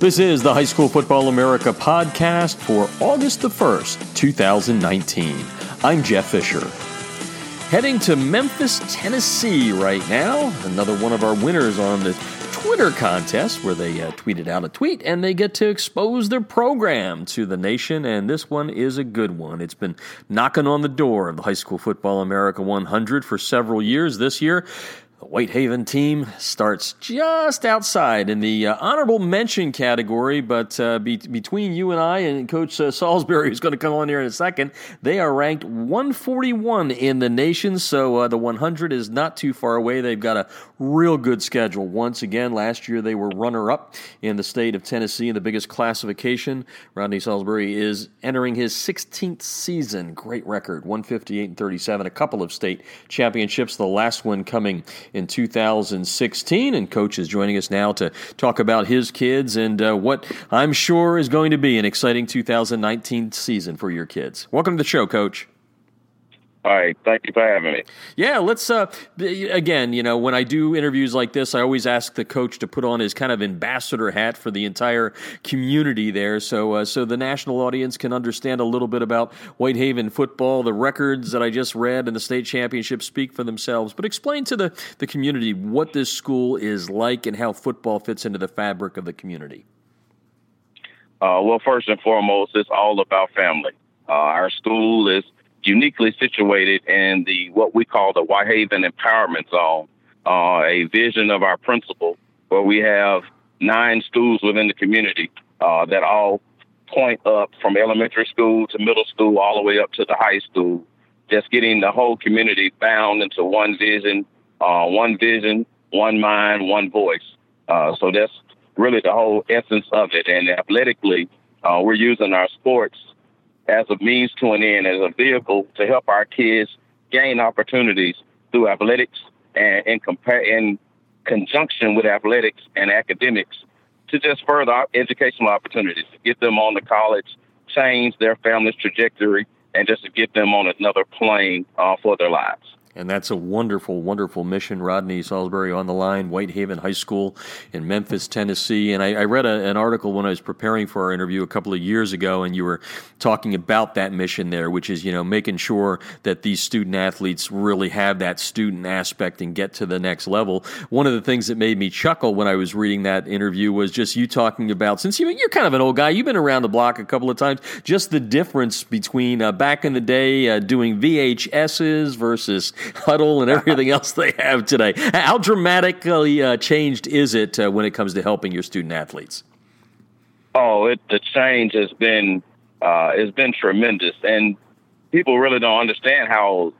This is the High School Football America podcast for August the 1st, 2019. I'm Jeff Fisher. Heading to Memphis, Tennessee right now. Another one of our winners on the Twitter contest where they uh, tweeted out a tweet and they get to expose their program to the nation. And this one is a good one. It's been knocking on the door of the High School Football America 100 for several years. This year, the Whitehaven team starts just outside in the uh, honorable mention category, but uh, be- between you and I and Coach uh, Saulsberry, who's going to come on here in a second, they are ranked 141 in the nation, so uh, the 100 is not too far away. They've got a real good schedule. Once again, last year they were runner up in the state of Tennessee in the biggest classification. Rodney Saulsberry is entering his 16th season. Great record, 158 and 37, a couple of state championships, the last one coming in 2016. And Coach is joining us now to talk about his kids and uh, what I'm sure is going to be an exciting 2019 season for your kids. Welcome to the show, Coach. All right, thank you for having me. Yeah, let's uh again, you know, when I do interviews like this, I always ask the coach to put on his kind of ambassador hat for the entire community there so uh, so the national audience can understand a little bit about Whitehaven football. The records that I just read and the state championship speak for themselves, but explain to the the community what this school is like and how football fits into the fabric of the community. Uh, well, first and foremost, it's all about family. Uh, our school is uniquely situated in the what we call the Whitehaven Empowerment Zone, uh, a vision of our principal, where we have nine schools within the community uh, that all point up from elementary school to middle school all the way up to the high school. Just getting the whole community bound into one vision, uh, one vision, one mind, one voice. Uh, so that's really the whole essence of it. And athletically, uh, we're using our sports as a means to an end, as a vehicle to help our kids gain opportunities through athletics and in, compare, in conjunction with athletics and academics to just further educational opportunities, to get them on the college, change their family's trajectory, and just to get them on another plane uh, for their lives. And that's a wonderful, wonderful mission. Rodney Saulsberry on the line, Whitehaven High School in Memphis, Tennessee. And I, I read a, an article when I was preparing for our interview a couple of years ago, and you were talking about that mission there, which is, you know, making sure that these student athletes really have that student aspect and get to the next level. One of the things that made me chuckle when I was reading that interview was just you talking about, since you, you're kind of an old guy, you've been around the block a couple of times, just the difference between uh, back in the day uh, doing VHSs versus Hudl and everything else they have today. How dramatically uh, changed is it uh, when it comes to helping your student athletes? Oh, it, the change has been uh, has been tremendous, and people really don't understand how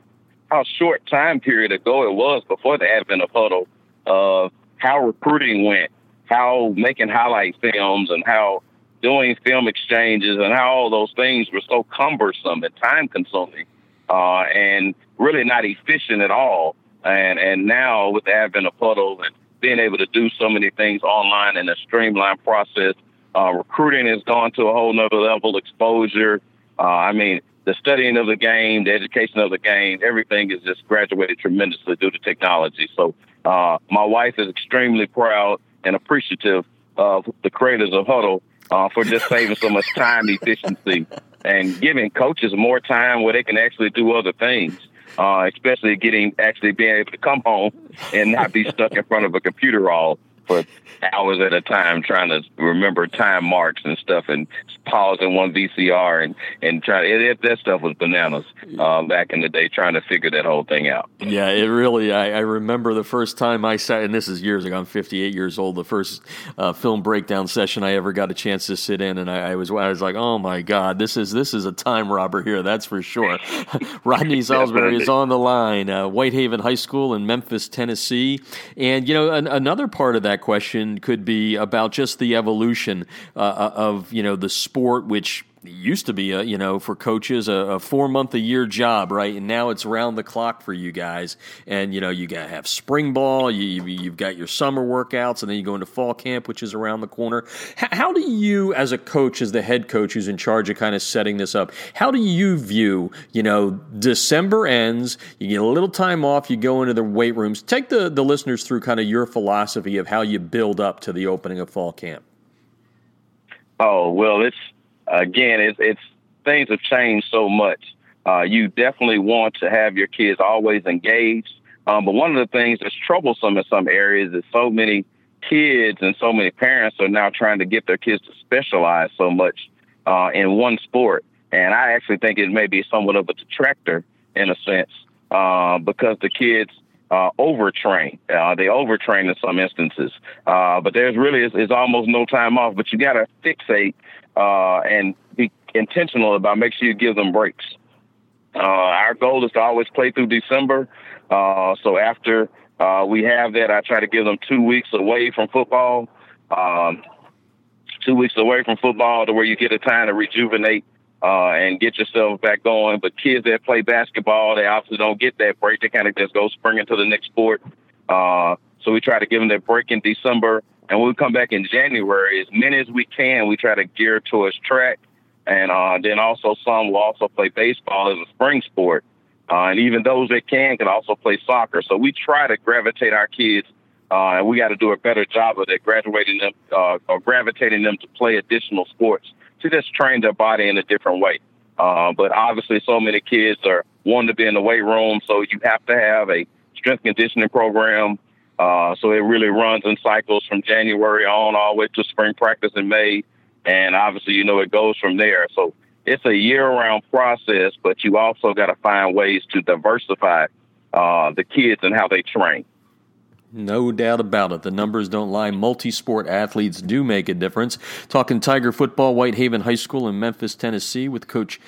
how short time period ago it was before the advent of Hudl of how recruiting went, how making highlight films, and how doing film exchanges, and how all those things were so cumbersome and time consuming, uh, and really not efficient at all. And and now with the advent of Hudl and being able to do so many things online in a streamlined process, uh, recruiting has gone to a whole nother level. Exposure. Uh, I mean, the studying of the game, the education of the game, everything is just graduated tremendously due to technology. So uh, my wife is extremely proud and appreciative of the creators of Hudl uh, for just saving so much time efficiency and giving coaches more time where they can actually do other things uh, especially getting actually being able to come home and not be stuck in front of a computer all for hours at a time trying to remember time marks and stuff and pausing one VCR and and try it, it, that stuff was bananas uh, back in the day trying to figure that whole thing out. Yeah, it really. I, I remember the first time I sat, and this is years ago. I'm 58 years old. The first uh, film breakdown session I ever got a chance to sit in, and I, I, was I was like, oh my god, this is this is a time robber here. That's for sure. Rodney Saulsberry is on the line. Uh, Whitehaven High School in Memphis, Tennessee, and you know an, another part of that question could be about just the evolution uh, uh, of you know the sport, which used to be a you know for coaches a, a, four month a year job right? And now it's round the clock for you guys. And you know you got to have spring ball you, you've got your summer workouts and then you go into fall camp which is around the corner. How do you as a coach as the head coach who's in charge of kind of setting this up how do you view you know december ends you get a little time off you go into the weight rooms? Take the, the listeners through kind of your philosophy of how you build up to the opening of fall camp. Oh well, it's again, it's it's things have changed so much. Uh, you definitely want to have your kids always engaged. Um, but one of the things that's troublesome in some areas is so many kids and so many parents are now trying to get their kids to specialize so much uh, in one sport. And I actually think it may be somewhat of a detractor in a sense uh, because the kids uh, overtrain. Uh, they overtrain in some instances. Uh, but there's really is almost no time off. But you got to fixate uh, and be intentional about make sure you give them breaks. Uh, our goal is to always play through December. Uh, so after uh, we have that. I try to give them two weeks away from football, um, two weeks away from football to where you get a time to rejuvenate uh, and get yourself back going. But kids that play basketball, they obviously don't get that break. They kind of just go spring into the next sport. Uh, so we try to give them that break in December. And when we come back in January, as many as we can, we try to gear towards track. And uh, then also some will also play baseball as a spring sport. Uh, and even those that can can also play soccer. So we try to gravitate our kids, uh, and we got to do a better job of that, graduating them uh, or gravitating them to play additional sports to just train their body in a different way. Uh, but obviously, so many kids are wanting to be in the weight room, so you have to have a strength conditioning program. Uh, so it really runs in cycles from January on all the way to spring practice in May, and obviously, you know, it goes from there. So it's a year-round process, but you also got to find ways to diversify uh, the kids and how they train. No doubt about it. The numbers don't lie. Multi sport athletes do make a difference. Talking Tiger football, Whitehaven High School in Memphis, Tennessee, with Coach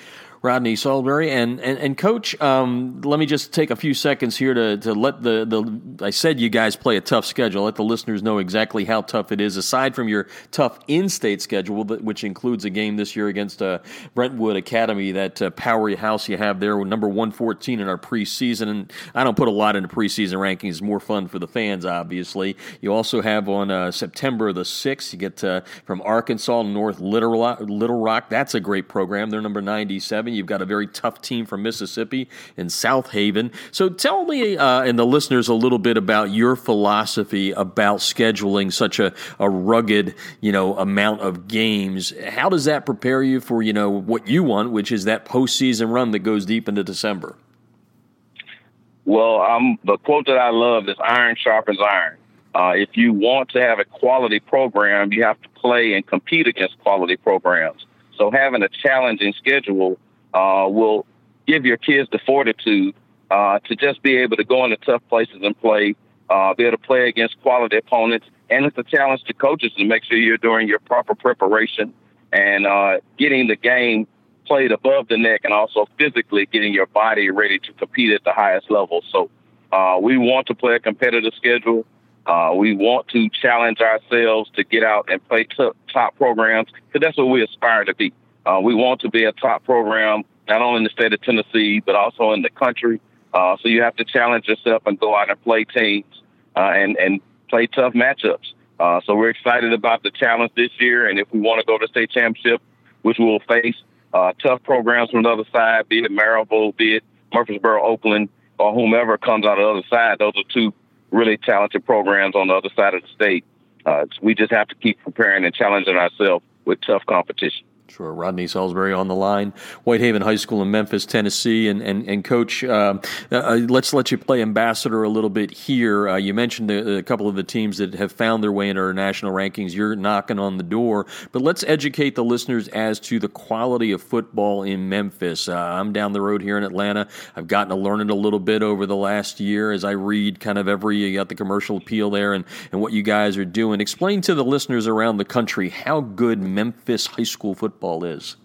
Rodney Saulsberry. And, and, and Coach, um, let me just take a few seconds here to, to let the, the, I said you guys play a tough schedule. Let the listeners know exactly how tough it is, aside from your tough in state schedule, which includes a game this year against uh, Brentwood Academy, that uh, powerhouse you have there, number 114 in our preseason. And I don't put a lot into preseason rankings, more fun for the fans, obviously. You also have on uh, September the 6th, you get uh, from Arkansas, North Little Rock, Little Rock. That's a great program. They're number 97. You've got a very tough team from Mississippi in Southaven. So tell me uh, and the listeners a little bit about your philosophy about scheduling such a, a rugged, you know, amount of games. How does that prepare you for, you know, what you want, which is that postseason run that goes deep into December? Well, um, the quote that I love is iron sharpens iron. Uh, if you want to have a quality program, you have to play and compete against quality programs. So having a challenging schedule uh, will give your kids the fortitude uh, to just be able to go into tough places and play, uh, be able to play against quality opponents. And it's a challenge to coaches to make sure you're doing your proper preparation and uh, getting the game played above the neck and also physically getting your body ready to compete at the highest level. So uh, we want to play a competitive schedule. Uh, we want to challenge ourselves to get out and play t- top programs because that's what we aspire to be. Uh, we want to be a top program, not only in the state of Tennessee, but also in the country. Uh, so you have to challenge yourself and go out and play teams uh, and, and play tough matchups. Uh, so we're excited about the challenge this year. And if we want to go to state championship, which we'll face uh, tough programs from the other side, be it Maryville, be it Murfreesboro, Oakland, or whomever comes out of the other side, those are two really talented programs on the other side of the state. Uh, we just have to keep preparing and challenging ourselves with tough competition. Sure. Rodney Saulsberry on the line, Whitehaven High School in Memphis, Tennessee. And, and, and Coach, uh, uh, let's let you play ambassador a little bit here. Uh, you mentioned a, a, couple of the teams that have found their way into our national rankings. You're knocking on the door. But let's educate the listeners as to the quality of football in Memphis. Uh, I'm down the road here in Atlanta. I've gotten to learn it a little bit over the last year as I read kind of every, you got the commercial appeal there and, and what you guys are doing. Explain to the listeners around the country how good Memphis high school football football is?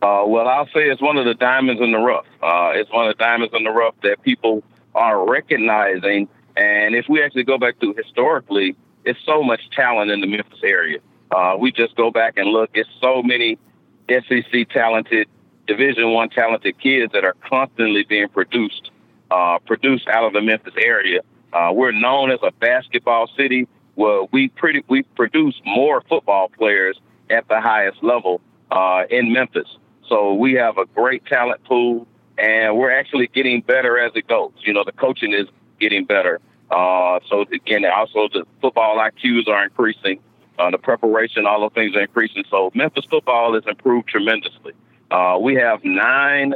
Uh, well, I'll say it's one of the diamonds in the rough. Uh, it's one of the diamonds in the rough that people are recognizing. And if we actually go back to historically, it's so much talent in the Memphis area. Uh, we just go back and look. It's so many SEC talented, Division One talented kids that are constantly being produced, uh, produced out of the Memphis area. Uh, we're known as a basketball city. Well, we pretty we produce more football players at the highest level uh, in Memphis. So we have a great talent pool, and we're actually getting better as it goes. You know, the coaching is getting better. Uh, so again, also the football IQs are increasing. Uh, the preparation, all those things are increasing. So Memphis football has improved tremendously. Uh, we have nine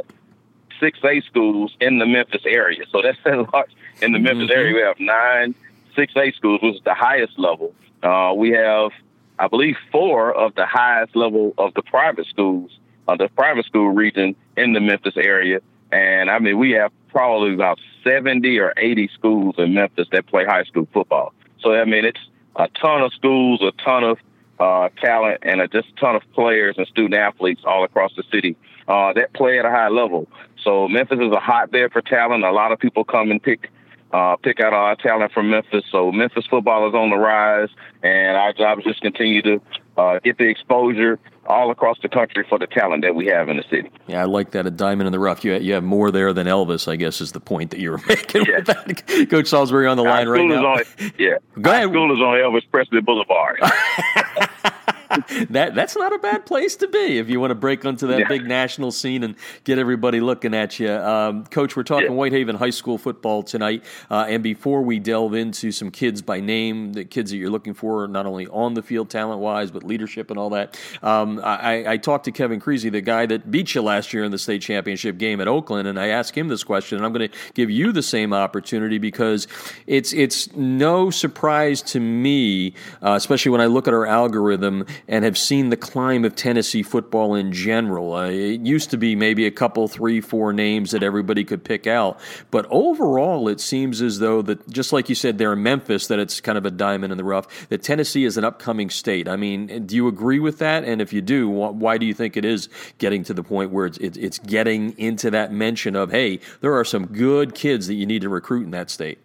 6A schools in the Memphis area. So that's a lot. In the Memphis mm-hmm. area, we have nine 6A schools, which is the highest level. Uh, we have, I believe, four of the highest level of the private schools, of the private school region in the Memphis area. And I mean, we have probably about 70 or 80 schools in Memphis that play high school football. So, I mean, it's a ton of schools, a ton of uh, talent, and a, just a ton of players and student athletes all across the city uh, that play at a high level. So Memphis is a hotbed for talent. A lot of people come and pick uh, pick out our talent from Memphis. So Memphis football is on the rise, and our job is just continue to uh, get the exposure all across the country for the talent that we have in the city. Yeah, I like that. A diamond in the rough. You you have more there than Elvis, I guess, is the point that you were making yeah. with. Coach Saulsberry on the line right now. On, yeah, go ahead. Our school is on Elvis Presley Boulevard. that that's not a bad place to be if you want to break onto that yeah. big national scene and get everybody looking at you. Um, Coach, we're talking yeah. Whitehaven High School football tonight, uh, and before we delve into some kids by name, the kids that you're looking for, not only on the field talent wise, but leadership and all that. Um, I, I, talked to Kevin Creasy, the guy that beat you last year in the state championship game at Oakland, and I asked him this question, and I'm going to give you the same opportunity because it's it's no surprise to me, uh, especially when I look at our algorithm and have seen the climb of Tennessee football in general. Uh, it used to be maybe a couple, three, four names that everybody could pick out, but overall, it seems as though that just like you said there in Memphis, that it's kind of a diamond in the rough. That Tennessee is an upcoming state. I mean, do you agree with that? And if you do, why do you think it is getting to the point where it's it's getting into that mention of hey, there are some good kids that you need to recruit in that state?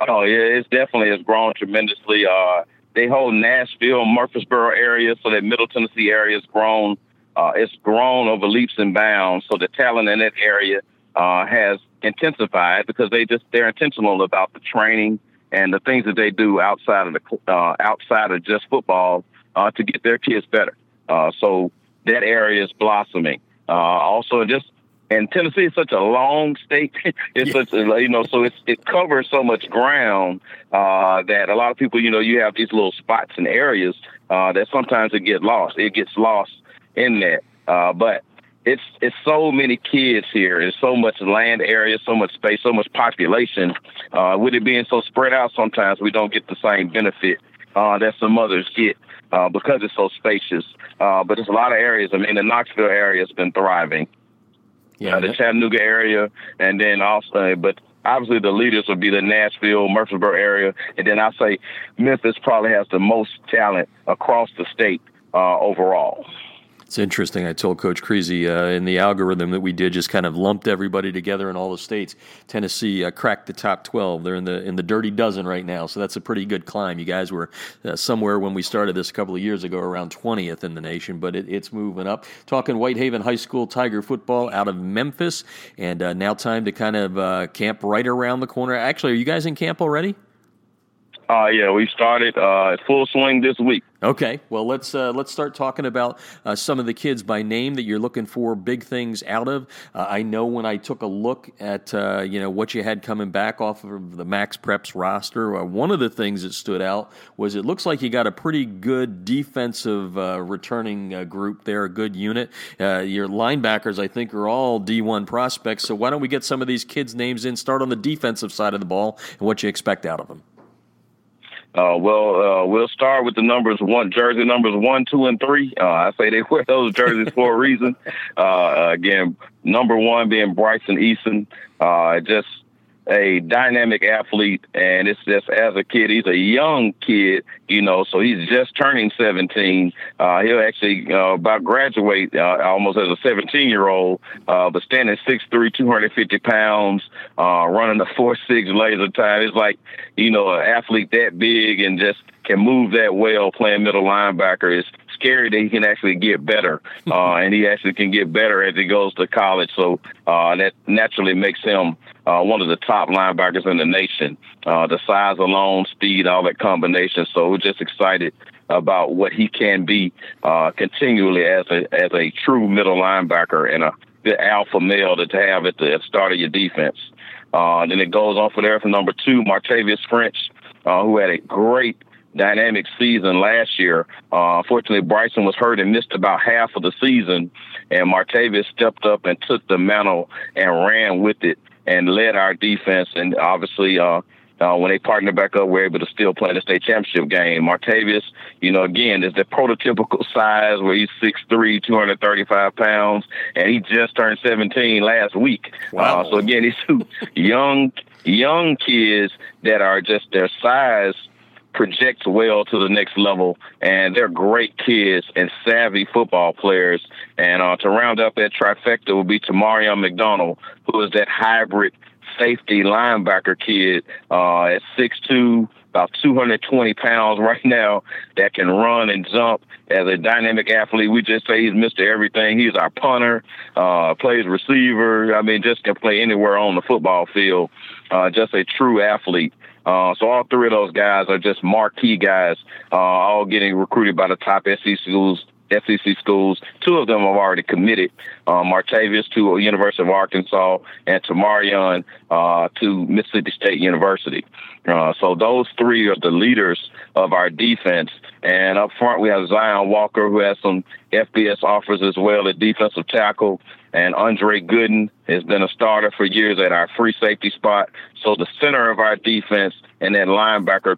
Oh yeah, it's definitely has grown tremendously. Uh, they hold Nashville, Murfreesboro area, so that Middle Tennessee area has grown. Uh, it's grown over leaps and bounds. So the talent in that area uh, has intensified because they just they're intentional about the training and the things that they do outside of the uh, outside of just football uh, to get their kids better. Uh, so that area is blossoming. Uh, also, just and Tennessee is such a long state. it's such a, you know, so it's, it covers so much ground uh, that a lot of people, you know, you have these little spots and areas uh, that sometimes it get lost. It gets lost in that. Uh, but it's it's so many kids here. There's so much land area, so much space, so much population. Uh, with it being so spread out, sometimes we don't get the same benefit uh, that some others get. Uh, because it's so spacious, uh, but there's a lot of areas. I mean, the Knoxville area has been thriving yeah, uh, the Chattanooga area, and then also, but obviously the leaders would be the Nashville, Murfreesboro area, and then I say Memphis probably has the most talent across the state uh, overall. It's interesting. I told Coach Creasy uh, in the algorithm that we did just kind of lumped everybody together in all the states. Tennessee uh, cracked the top 12. They're in the in the dirty dozen right now, so that's a pretty good climb. You guys were uh, somewhere when we started this a couple of years ago, around 20th in the nation, but it, it's moving up. Talking Whitehaven High School Tiger football out of Memphis, and uh, now time to kind of uh, camp right around the corner. Actually, are you guys in camp already? Uh, yeah, we started uh, full swing this week. Okay, well let's uh, let's start talking about uh, some of the kids by name that you're looking for big things out of. Uh, I know when I took a look at uh, you know what you had coming back off of the Max Preps roster, uh, one of the things that stood out was it looks like you got a pretty good defensive uh, returning group there, a good unit. your linebackers, I think, are all D1 prospects. So why don't we get some of these kids' names in? Start on the defensive side of the ball and what you expect out of them. Uh, well, uh, we'll start with the numbers one, jersey numbers one, two, and three. Uh, I say they wear those jerseys for a reason. Uh, again, number one being Bryson Eason. Uh, just a dynamic athlete, and it's just as a kid, he's a young kid, you know, so he's just turning 17. Uh, he'll actually uh, about graduate uh, almost as a 17 year old, uh, but standing 6'3", 250 pounds, uh, running a 4'6 laser time. It's like, you know, an athlete that big and just can move that well playing middle linebacker is scary that he can actually get better, uh, and he actually can get better as he goes to college. So uh, that naturally makes him uh, one of the top linebackers in the nation. Uh, the size alone, speed, all that combination. So we're just excited about what he can be uh, continually as a as a true middle linebacker and a the alpha male to have at the start of your defense. Uh, then it goes on for there for number two, Martavius French, uh, who had a great dynamic season last year. Uh, unfortunately, Bryson was hurt and missed about half of the season, and Martavis stepped up and took the mantle and ran with it and led our defense. And obviously, uh, uh, when they partnered back up, we're able to still play in the state championship game. Martavis, you know, again, is the prototypical size where he's 6'3", 235 pounds, and he just turned 17 last week. Wow. Uh, so again, these two young, young kids that are just their size projects well to the next level, and they're great kids and savvy football players. And uh, to round up that trifecta will be Tamarion McDonald, who is that hybrid safety linebacker kid uh, at six two, about 220 pounds right now, that can run and jump as a dynamic athlete. We just say he's Mr. Everything. He's our punter, uh, plays receiver. I mean, just can play anywhere on the football field. Uh, just a true athlete. Uh, so all three of those guys are just marquee guys, uh, all getting recruited by the top SEC schools SEC schools. Two of them have already committed. Um, Martavius to University of Arkansas and Tamarion uh, to Mississippi State University. Uh, so those three are the leaders of our defense. And up front, we have Zion Walker, who has some FBS offers as well at defensive tackle. And Andre Gooden has been a starter for years at our free safety spot. So the center of our defense and that linebacker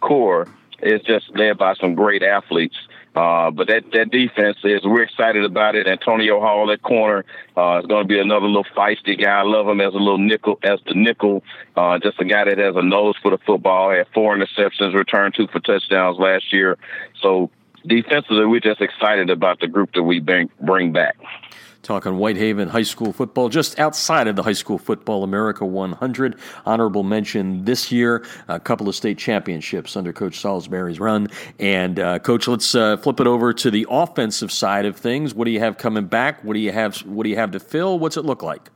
core is just led by some great athletes. Uh, but that, that defense is, we're excited about it. Antonio Hall at corner uh, is going to be another little feisty guy. I love him as a little nickel, as the nickel, uh, just a guy that has a nose for the football. Had four interceptions, returned two for touchdowns last year. So defensively, we're just excited about the group that we bring, bring back talking Whitehaven High School football, just outside of the High School Football America 100. Honorable mention this year, a couple of state championships under Coach Saulsberry's run. And, uh, Coach, let's uh, flip it over to the offensive side of things. What do you have coming back? What do you have, what do you have to fill? What's it look like?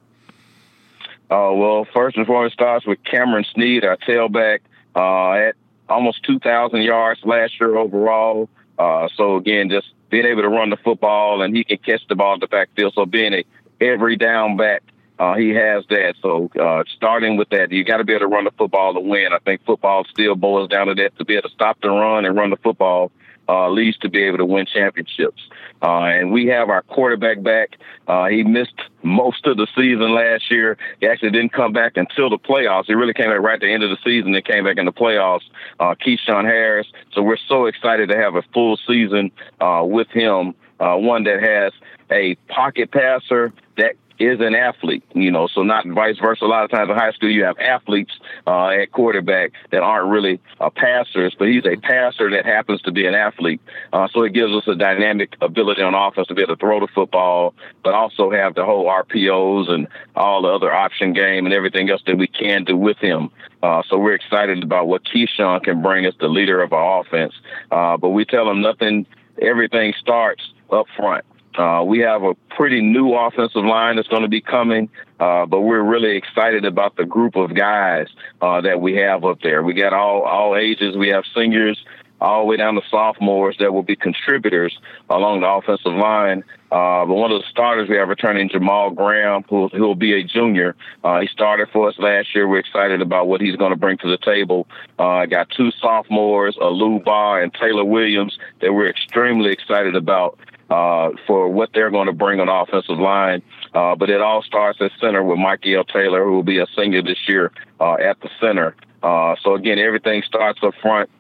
Uh, well, first and foremost, starts with Cameron Sneed, our tailback, uh, at almost 2,000 yards last year overall. Uh, so again, just being able to run the football and he can catch the ball in the backfield. So being a every down back, uh, he has that. So uh, starting with that, you got to be able to run the football to win. I think football still boils down to that to be able to stop the run and run the football uh, leads to be able to win championships. Uh, and we have our quarterback back. Uh, he missed most of the season last year. He actually didn't come back until the playoffs. He really came back right at the end of the season. He came back in the playoffs. Uh, Keyshawn Harris. So we're so excited to have a full season uh, with him. Uh, one that has a pocket passer that is an athlete, you know, so not vice versa. A lot of times in high school, you have athletes uh, at quarterback that aren't really uh, passers, but he's a passer that happens to be an athlete. Uh, so it gives us a dynamic ability on offense to be able to throw the football, but also have the whole RPOs and all the other option game and everything else that we can do with him. Uh, so we're excited about what Keyshawn can bring as the leader of our offense. Uh, but we tell him nothing, everything starts up front. Uh, we have a pretty new offensive line that's going to be coming, uh, but we're really excited about the group of guys uh, that we have up there. We got all all ages. We have seniors all the way down to sophomores that will be contributors along the offensive line. Uh, but one of the starters we have returning Jamal Graham, who will be a junior. Uh, he started for us last year. We're excited about what he's going to bring to the table. Uh, I got two sophomores, Lou Barr and Taylor Williams, that we're extremely excited about uh, for what they're going to bring on the offensive line. Uh, but it all starts at center with Mikey L. Taylor, who will be a senior this year uh, at the center. Uh, so again, everything starts up front,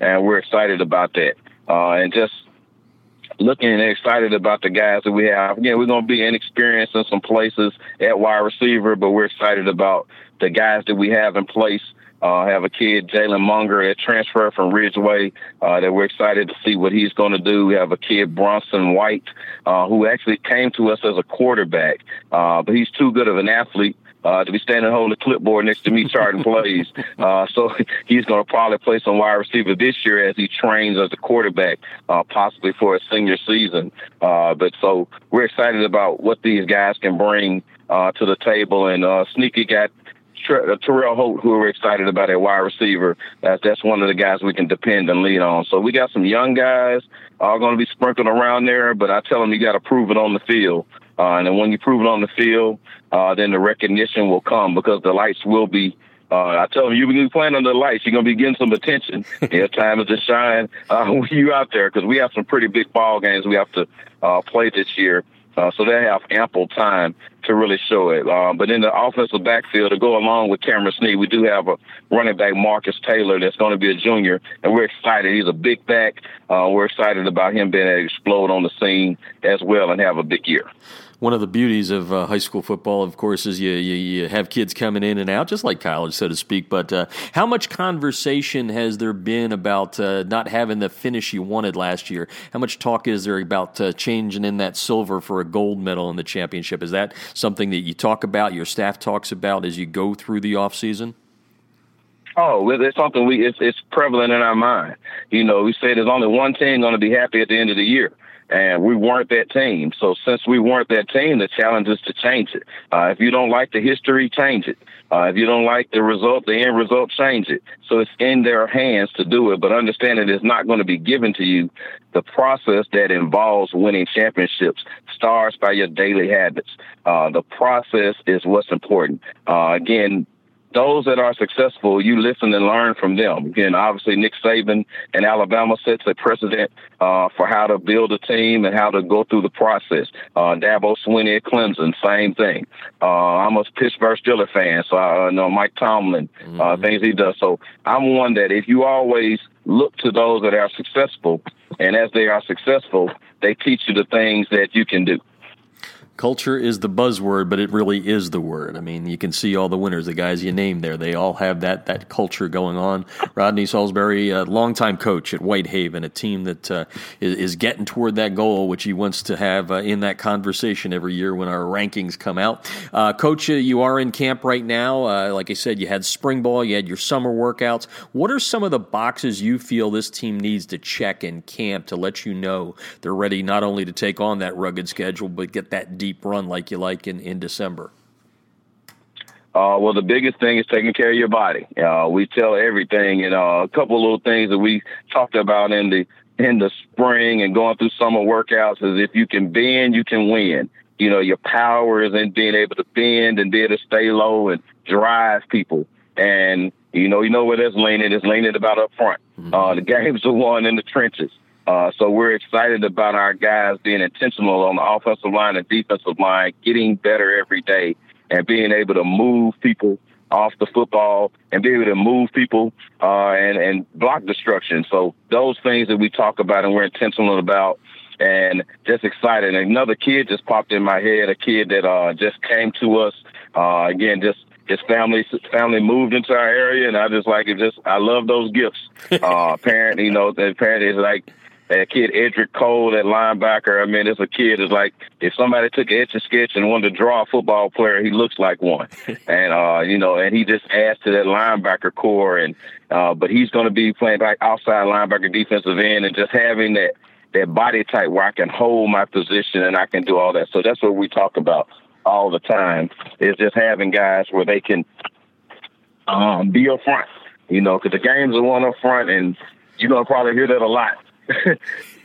and we're excited about that. Uh, and just looking and excited about the guys that we have. Again, we're going to be inexperienced in some places at wide receiver, but we're excited about the guys that we have in place uh, have a kid, Jalen Munger, at transfer from Ridgeway, uh, that we're excited to see what he's going to do. We have a kid, Bronson White, uh, who actually came to us as a quarterback, uh, but he's too good of an athlete uh, to be standing holding a clipboard next to me charting plays. Uh, so he's going to probably play some wide receiver this year as he trains as a quarterback, uh, possibly for a senior season. Uh, but so we're excited about what these guys can bring uh, to the table. And uh, Sneaky got uh, Terrell Holt, who we're excited about at wide receiver. That's that's one of the guys we can depend and lean on. So we got some young guys all going to be sprinkled around there, but I tell them you got to prove it on the field. Uh, and then when you prove it on the field, uh, then the recognition will come because the lights will be Uh, I tell them you be playing under the lights, you're gonna be getting some attention. it's time is to shine uh, when you out there because we have some pretty big ball games we have to uh, play this year. Uh, so they have ample time to really show it. Uh, but in the offensive backfield, to go along with Cameron Sneed, we do have a running back, Marcus Taylor, that's going to be a junior, and we're excited. He's a big back. Uh, we're excited about him being able to explode on the scene as well and have a big year one of the beauties of uh, high school football, of course, is you, you, you, have kids coming in and out, just like college, so to speak. But uh, how much conversation has there been about uh, not having the finish you wanted last year? How much talk is there about uh, changing in that silver for a gold medal in the championship? Is that something that you talk about, your staff talks about as you go through the off season? Oh, it's something we it's, it's prevalent in our mind. You know, we say there's only one team going to be happy at the end of the year and we weren't that team. So since we weren't that team, the challenge is to change it. Uh, if you don't like the history, change it. Uh, if you don't like the result, the end result, change it. So it's in their hands to do it, but understand that it is not going to be given to you. The process that involves winning championships starts by your daily habits. Uh, the process is what's important. Uh, again, those that are successful, you listen and learn from them. Again, obviously, Nick Saban and Alabama sets a precedent uh, for how to build a team and how to go through the process. Uh, Dabo Swinney at Clemson, same thing. Uh, I'm a Pittsburgh Steelers fan, so I know Mike Tomlin, uh, mm-hmm. things he does. So I'm one that if you always look to those that are successful, and as they are successful, they teach you the things that you can do culture is the buzzword, but it really is the word. I mean, you can see all the winners, the guys you named there. They all have that that culture going on. Rodney Saulsberry, a longtime coach at Whitehaven, a team that uh, is, is, getting toward that goal, which he wants to have uh, in that conversation every year when our rankings come out. Uh, coach, uh, you are in camp right now. Uh, like I said, you had spring ball, you had your summer workouts. What are some of the boxes you feel this team needs to check in camp to let you know they're ready not only to take on that rugged schedule, but get that deep run like you like in, in December? Uh, well, the biggest thing is taking care of your body. Uh, we tell everything, and uh, a couple of little things that we talked about in the in the spring and going through summer workouts is if you can bend, you can win. You know, your power is in being able to bend and be able to stay low and drive people. And you know, you know where that's leaning. It's leaning about up front. Mm-hmm. Uh, the game's the one in the trenches. Uh, so we're excited about our guys being intentional on the offensive line and defensive line, getting better every day, and being able to move people off the football and be able to move people uh, and and block destruction. So those things that we talk about and we're intentional about, and just excited. And another kid just popped in my head, a kid that uh, just came to us. Uh, again, just his family family moved into our area, and I just like it. Just I love those gifts. Uh, parent, you know, the parent is like that kid Edric Cole, that linebacker. I mean, it's a kid is like if somebody took an etch a sketch and wanted to draw a football player, he looks like one. and uh, you know, and he just adds to that linebacker core. And uh, but he's going to be playing like outside linebacker, defensive end, and just having that that body type where I can hold my position and I can do all that. So that's what we talk about all the time is just having guys where they can um, be up front. You know, because the games are one up front, and you're gonna probably hear that a lot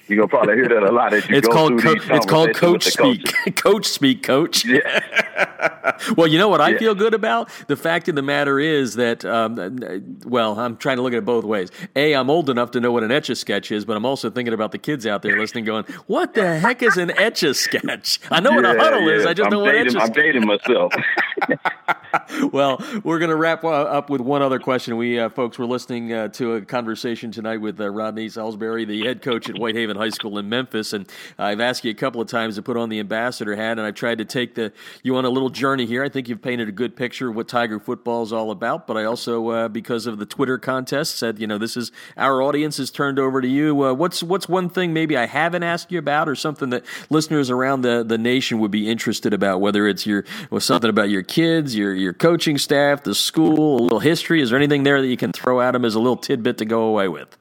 You're gonna probably hear that a lot as you it's go called through co- these It's called coach speak. coach speak, coach. Yeah. well, you know what I yeah. feel good about? The fact of the matter is that, um, well, I'm trying to look at it both ways. A, I'm old enough to know what an etch a sketch is, but I'm also thinking about the kids out there listening, going, "What the heck is an etch a sketch?" I know yeah, what a huddle is. I just I'm know dating, what etch a I'm dating myself. well, we're going to wrap up with one other question. We uh, folks were listening uh, to a conversation tonight with uh, Rodney Saulsberry, the head coach at Whitehaven High School in Memphis, and I've asked you a couple of times to put on the ambassador hat, and I've tried to take the you on a little journey here. I think you've painted a good picture of what Tiger football is all about, but I also, uh, because of the Twitter contest, said you know this is our audience is turned over to you. Uh, what's what's one thing maybe I haven't asked you about, or something that listeners around the the nation would be interested about, whether it's your or something about your kids, your your coaching staff, the school, a little history? Is there anything there that you can throw at them as a little tidbit to go away with?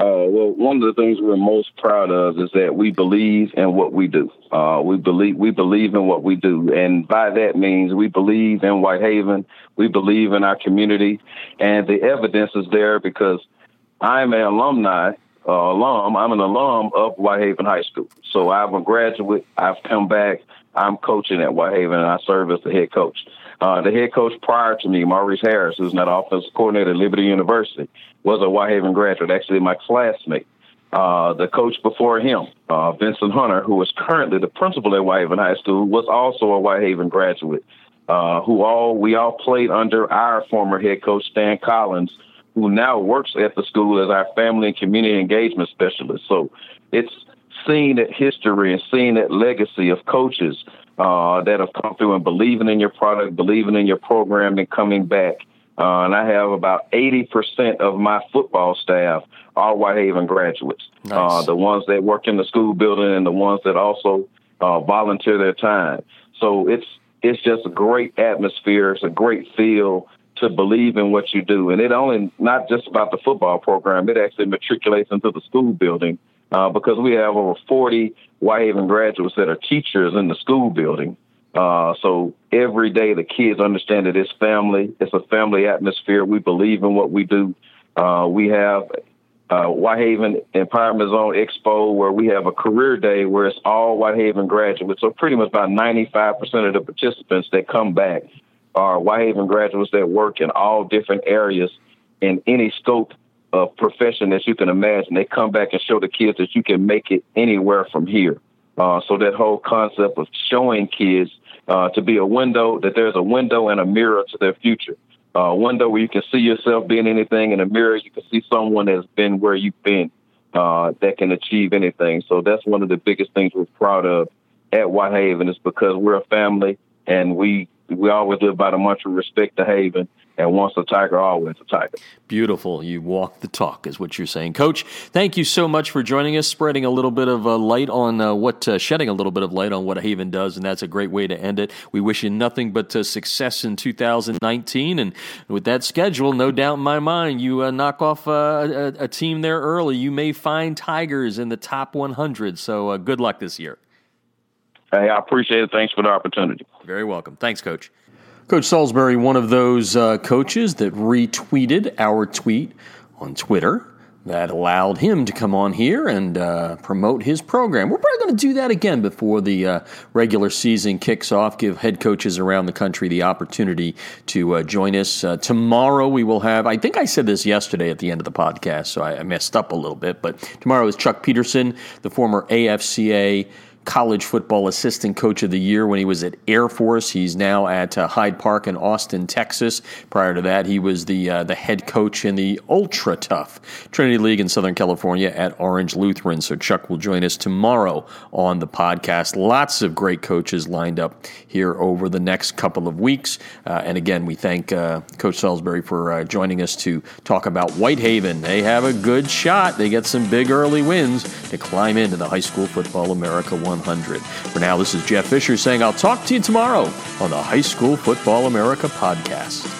Uh, well, one of the things we're most proud of is that we believe in what we do. Uh, we believe we believe in what we do, and by that means we believe in Whitehaven. We believe in our community, and the evidence is there because I'm an alumni uh, alum. I'm an alum of Whitehaven High School, so I'm a graduate. I've come back I'm coaching at Whitehaven and I serve as the head coach. Uh, the head coach prior to me, Maurice Harris, who's now offensive coordinator at Liberty University, was a Whitehaven graduate, actually my classmate. Uh, the coach before him, uh, Vincent Hunter, who is currently the principal at Whitehaven High School, was also a Whitehaven graduate. Uh, who all we all played under our former head coach Stan Collins, who now works at the school as our family and community engagement specialist. So it's seeing that history and seeing that legacy of coaches uh, that have come through and believing in your product, believing in your program, and coming back. Uh, and I have about 80% of my football staff are Whitehaven graduates. Nice. Uh, the ones that work in the school building and the ones that also uh, volunteer their time. So it's it's just a great atmosphere. It's a great feel to believe in what you do. And it only not just about the football program. It actually matriculates into the school building uh, because we have over 40 Whitehaven graduates that are teachers in the school building. Uh, so every day the kids understand that it's family. It's a family atmosphere. We believe in what we do. Uh, we have uh, Whitehaven Empowerment Zone Expo, where we have a career day where it's all Whitehaven graduates. So pretty much about 95% of the participants that come back are Whitehaven graduates that work in all different areas in any scope of profession that you can imagine. They come back and show the kids that you can make it anywhere from here. Uh, so that whole concept of showing kids uh, to be a window, that there's a window and a mirror to their future uh, window where you can see yourself being anything. In a mirror, you can see someone that's been where you've been uh, that can achieve anything. So that's one of the biggest things we're proud of at Whitehaven is because we're a family and we we always live by the mantra respect the haven and once a tiger, always a tiger. Beautiful. You walk the talk, is what you're saying. Coach, thank you so much for joining us, spreading a little bit of uh, light on uh, what, uh, shedding a little bit of light on what a Haven does, and that's a great way to end it. We wish you nothing but uh, success in 2019, and with that schedule, no doubt in my mind, you uh, knock off uh, a, a, team there early. You may find Tigers in the top 100, so good luck this year. Hey, I appreciate it. Thanks for the opportunity. Very welcome. Thanks, Coach. Coach Saulsberry, one of those uh, coaches that retweeted our tweet on Twitter that allowed him to come on here and uh, promote his program. We're probably going to do that again before the uh, regular season kicks off, give head coaches around the country the opportunity to uh, join us. Uh, tomorrow we will have, I think I said this yesterday at the end of the podcast, so I, I messed up a little bit, but tomorrow is Chuck Peterson, the former AFCA college football assistant coach of the year when he was at Air Force. He's now at uh, Hyde Park in Austin, Texas. Prior to that, he was the uh, the head coach in the ultra tough Trinity League in Southern California at Orange Lutheran. So Chuck will join us tomorrow on the podcast. Lots of great coaches lined up here over the next couple of weeks. Uh, and again, we thank uh, Coach Saulsberry for uh, joining us to talk about Whitehaven. They have a good shot. They get some big early wins to climb into the High School Football America 100. For now, this is Jeff Fisher saying I'll talk to you tomorrow on the High School Football America podcast.